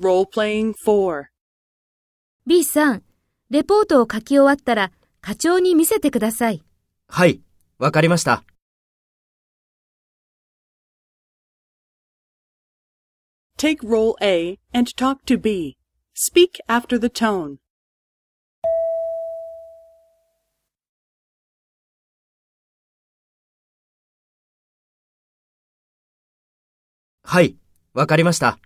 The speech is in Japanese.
Role-playing 4. B さん、レポートを書き終わったら課長に見せてください。はい、わかりました。Take role A and talk to B. Speak after the tone. はい、わかりました。